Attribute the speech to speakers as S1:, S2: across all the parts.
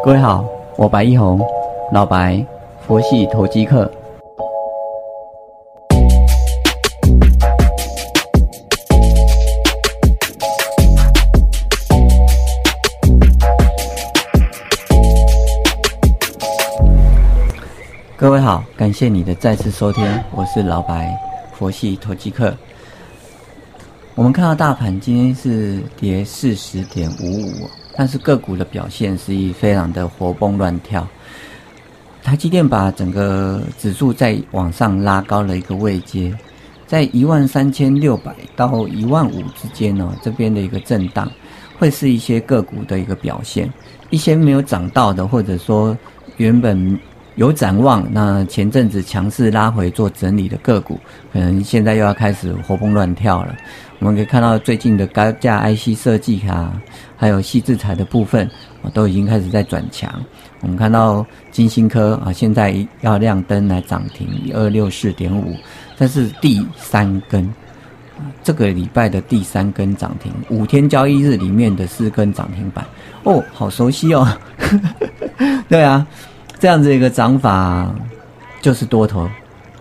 S1: 各位好，我白一红，老白，佛系投机客。各位好，感谢你的再次收听，我是老白，佛系投机客。我们看到大盘今天是跌四十点五五，但是个股的表现是非常的活蹦乱跳。台积电把整个指数再往上拉高了一个位阶，在一万三千六百到一万五之间呢，这边的一个震荡，会是一些个股的一个表现，一些没有涨到的，或者说原本。有展望，那前阵子强势拉回做整理的个股，可能现在又要开始活蹦乱跳了。我们可以看到最近的高价 IC 设计啊，还有细制材的部分，都已经开始在转强。我们看到金星科啊，现在要亮灯来涨停二六四点五，但是第三根，这个礼拜的第三根涨停，五天交易日里面的四根涨停板。哦，好熟悉哦，对啊。这样子一个涨法，就是多头，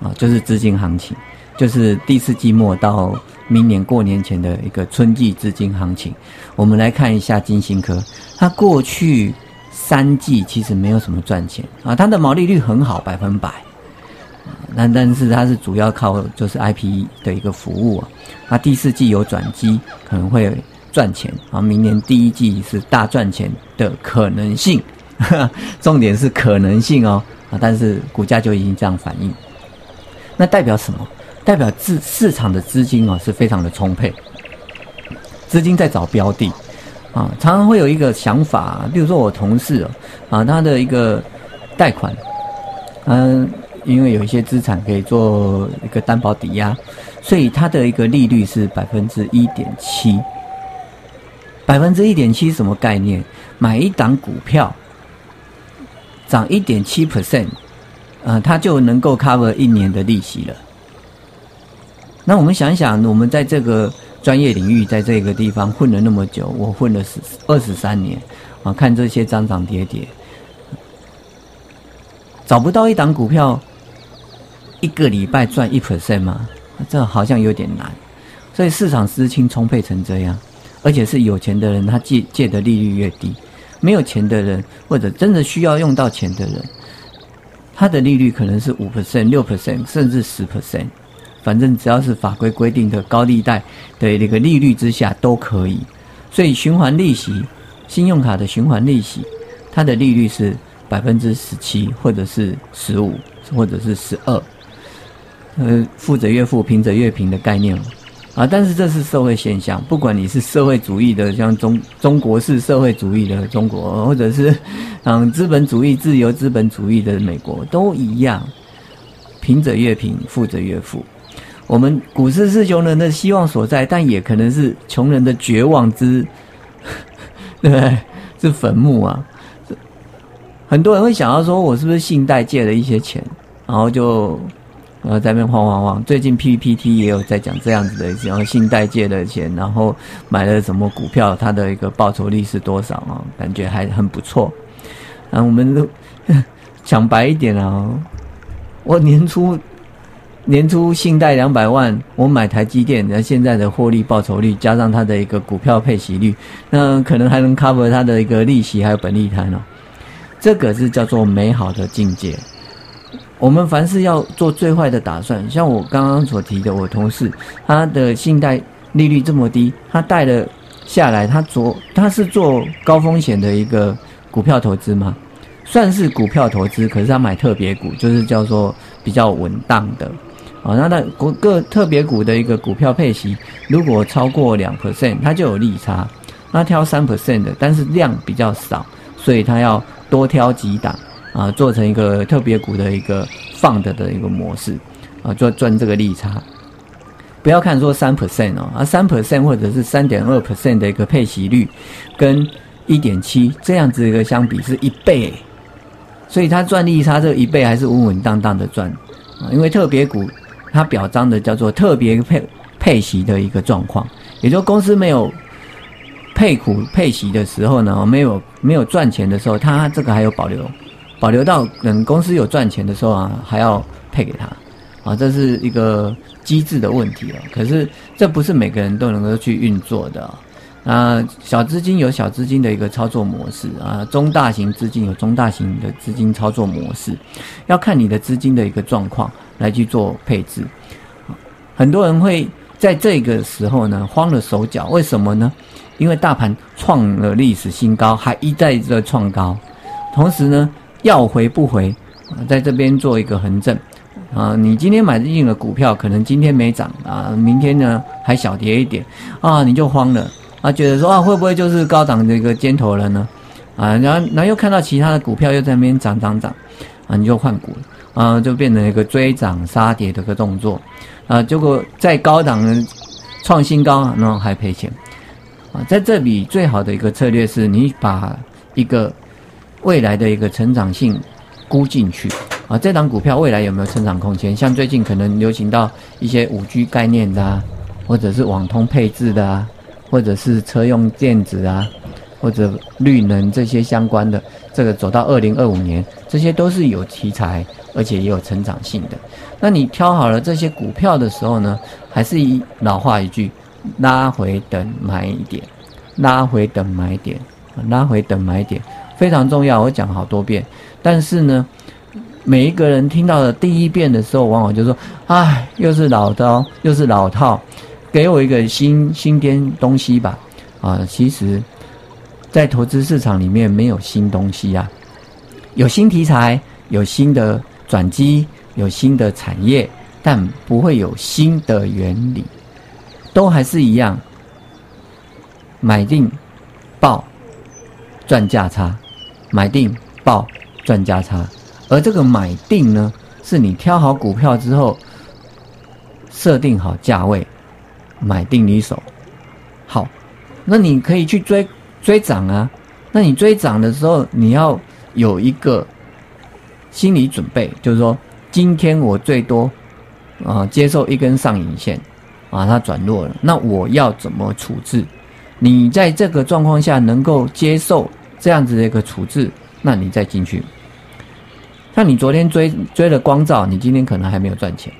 S1: 啊，就是资金行情，就是第四季末到明年过年前的一个春季资金行情。我们来看一下金星科，它过去三季其实没有什么赚钱啊，它的毛利率很好，百分百，那但是它是主要靠就是 IP 的一个服务啊，它第四季有转机，可能会赚钱啊，明年第一季是大赚钱的可能性。重点是可能性哦啊，但是股价就已经这样反应，那代表什么？代表市市场的资金哦是非常的充沛，资金在找标的啊，常常会有一个想法，比如说我同事哦啊，他的一个贷款，嗯，因为有一些资产可以做一个担保抵押，所以他的一个利率是百分之一点七，百分之一点七什么概念？买一档股票。涨一点七 percent，呃，它就能够 cover 一年的利息了。那我们想想，我们在这个专业领域，在这个地方混了那么久，我混了十二十三年，啊，看这些涨涨跌跌，找不到一档股票一个礼拜赚一 percent 吗？这好像有点难。所以市场资金充沛成这样，而且是有钱的人，他借借的利率越低。没有钱的人，或者真的需要用到钱的人，他的利率可能是五 percent、六 percent，甚至十 percent，反正只要是法规规定的高利贷的那个利率之下都可以。所以循环利息，信用卡的循环利息，它的利率是百分之十七，或者是十五，或者是十二。呃，富者越富，贫者越贫的概念。啊，但是这是社会现象，不管你是社会主义的，像中中国式社会主义的中国，或者是嗯资本主义、自由资本主义的美国，都一样，贫者越贫，富者越富。我们股市是穷人的希望所在，但也可能是穷人的绝望之，对不对？是坟墓啊！很多人会想到说，我是不是信贷借了一些钱，然后就。然后在那边晃晃晃，最近 PPT 也有在讲这样子的，然后信贷借的钱，然后买了什么股票，它的一个报酬率是多少啊？感觉还很不错。然后我们都讲白一点啊，我年初年初信贷两百万，我买台积电，那现在的获利报酬率加上它的一个股票配息率，那可能还能 cover 它的一个利息还有本利摊哦。这个是叫做美好的境界。我们凡事要做最坏的打算，像我刚刚所提的，我同事他的信贷利率这么低，他贷了下来，他做他是做高风险的一个股票投资吗？算是股票投资，可是他买特别股，就是叫做比较稳当的。啊，那那股个特别股的一个股票配息，如果超过两 percent，它就有利差。那挑三 percent 的，但是量比较少，所以他要多挑几档。啊，做成一个特别股的一个放的的一个模式，啊，赚赚这个利差。不要看说三 percent 哦，啊，三 percent 或者是三点二 percent 的一个配息率，跟一点七这样子一个相比是一倍，所以它赚利差这一倍还是稳稳当当的赚啊。因为特别股它表彰的叫做特别配配息的一个状况，也就公司没有。配股配息的时候呢，没有没有赚钱的时候，它这个还有保留，保留到等公司有赚钱的时候啊，还要配给他，啊，这是一个机制的问题了。可是这不是每个人都能够去运作的。啊，小资金有小资金的一个操作模式啊，中大型资金有中大型的资金操作模式，要看你的资金的一个状况来去做配置。很多人会在这个时候呢慌了手脚，为什么呢？因为大盘创了历史新高，还一再的创高，同时呢要回不回，在这边做一个横正啊，你今天买进了股票，可能今天没涨啊，明天呢还小跌一点啊，你就慌了。啊，觉得说啊，会不会就是高档的一个尖头了呢？啊，然后然后又看到其他的股票又在那边涨涨涨，啊，你就换股，啊，就变成一个追涨杀跌的一个动作，啊，结果在高档创新高，然后还赔钱，啊，在这里最好的一个策略是你把一个未来的一个成长性估进去，啊，这档股票未来有没有成长空间？像最近可能流行到一些五 G 概念的，啊，或者是网通配置的啊。或者是车用电子啊，或者绿能这些相关的，这个走到二零二五年，这些都是有题材，而且也有成长性的。那你挑好了这些股票的时候呢，还是一老话一句，拉回等买点，拉回等买点，拉回等买点非常重要。我讲好多遍，但是呢，每一个人听到的第一遍的时候，往往就说：“唉，又是老刀，又是老套。”给我一个新新颠东西吧，啊，其实，在投资市场里面没有新东西啊，有新题材，有新的转机，有新的产业，但不会有新的原理，都还是一样，买定报赚价差，买定报赚价差，而这个买定呢，是你挑好股票之后，设定好价位。买定离手，好，那你可以去追追涨啊。那你追涨的时候，你要有一个心理准备，就是说，今天我最多啊接受一根上影线啊，它转弱了，那我要怎么处置？你在这个状况下能够接受这样子的一个处置，那你再进去。像你昨天追追了光照，你今天可能还没有赚钱。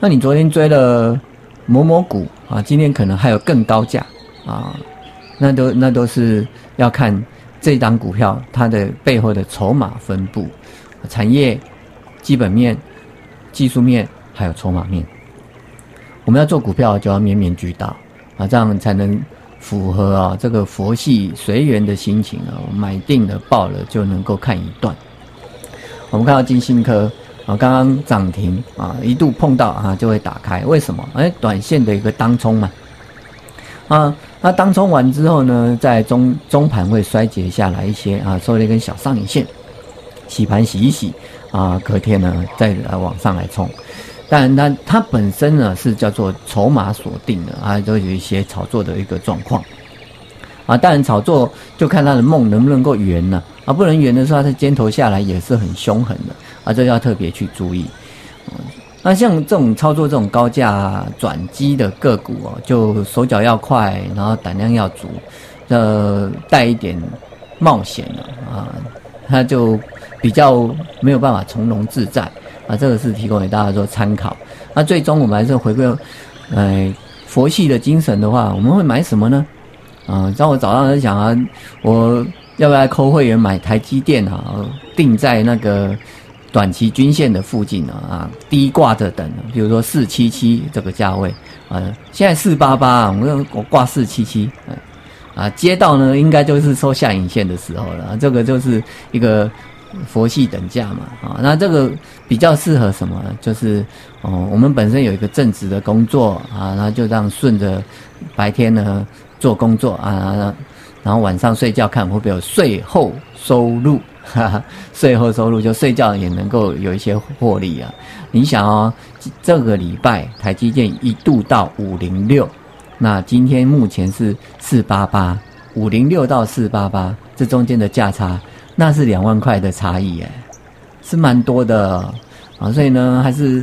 S1: 那你昨天追了。某某股啊，今天可能还有更高价啊，那都那都是要看这档股票它的背后的筹码分布、产业基本面、技术面还有筹码面。我们要做股票就要面面俱到啊，这样才能符合啊这个佛系随缘的心情啊，买定了报了就能够看一段。我们看到金星科。啊，刚刚涨停啊，一度碰到啊就会打开，为什么？哎，短线的一个当冲嘛。啊，那当冲完之后呢，在中中盘会衰竭下来一些啊，收了一根小上影线，洗盘洗一洗啊，隔天呢再来往上来冲。当然，它它本身呢是叫做筹码锁定的啊，都有一些炒作的一个状况。啊，当然炒作就看他的梦能不能够圆呢？啊，不能圆的时候，它尖头下来也是很凶狠的。啊，这要特别去注意。那像这种操作这种高价转机的个股哦，就手脚要快，然后胆量要足，呃，带一点冒险的啊，他就比较没有办法从容自在啊。这个是提供给大家做参考。那最终我们还是回归，呃，佛系的精神的话，我们会买什么呢？啊，让我早上在想啊，我要不要扣会员买台积电啊？定在那个。短期均线的附近啊啊，低挂着等，比如说四七七这个价位啊，现在四八八，我我挂四七七，啊，接到呢应该就是收下影线的时候了，这个就是一个佛系等价嘛啊，那这个比较适合什么呢？就是哦，我们本身有一个正职的工作啊，然后就这样顺着白天呢做工作啊，然后晚上睡觉看会不会有税后收入。哈哈，税后收入就睡觉也能够有一些获利啊！你想哦，这个礼拜台积电一度到五零六，那今天目前是四八八，五零六到四八八，这中间的价差那是两万块的差异哎，是蛮多的啊！所以呢，还是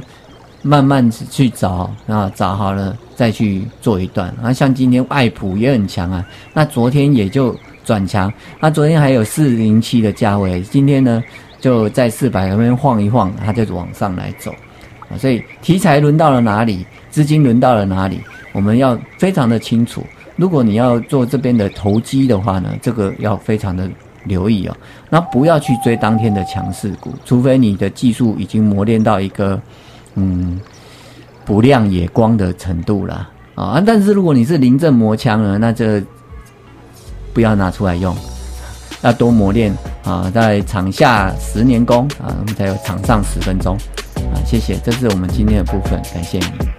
S1: 慢慢去找啊，找好了再去做一段啊。像今天爱普也很强啊，那昨天也就转强，那昨天还有四零七的价位，今天呢就在四百那边晃一晃，它就往上来走啊。所以题材轮到了哪里，资金轮到了哪里，我们要非常的清楚。如果你要做这边的投机的话呢，这个要非常的留意哦。那不要去追当天的强势股，除非你的技术已经磨练到一个。嗯，不亮也光的程度了啊！但是如果你是临阵磨枪了，那这不要拿出来用，要多磨练啊！在场下十年功啊，我们才有场上十分钟啊！谢谢，这是我们今天的部分，感谢你。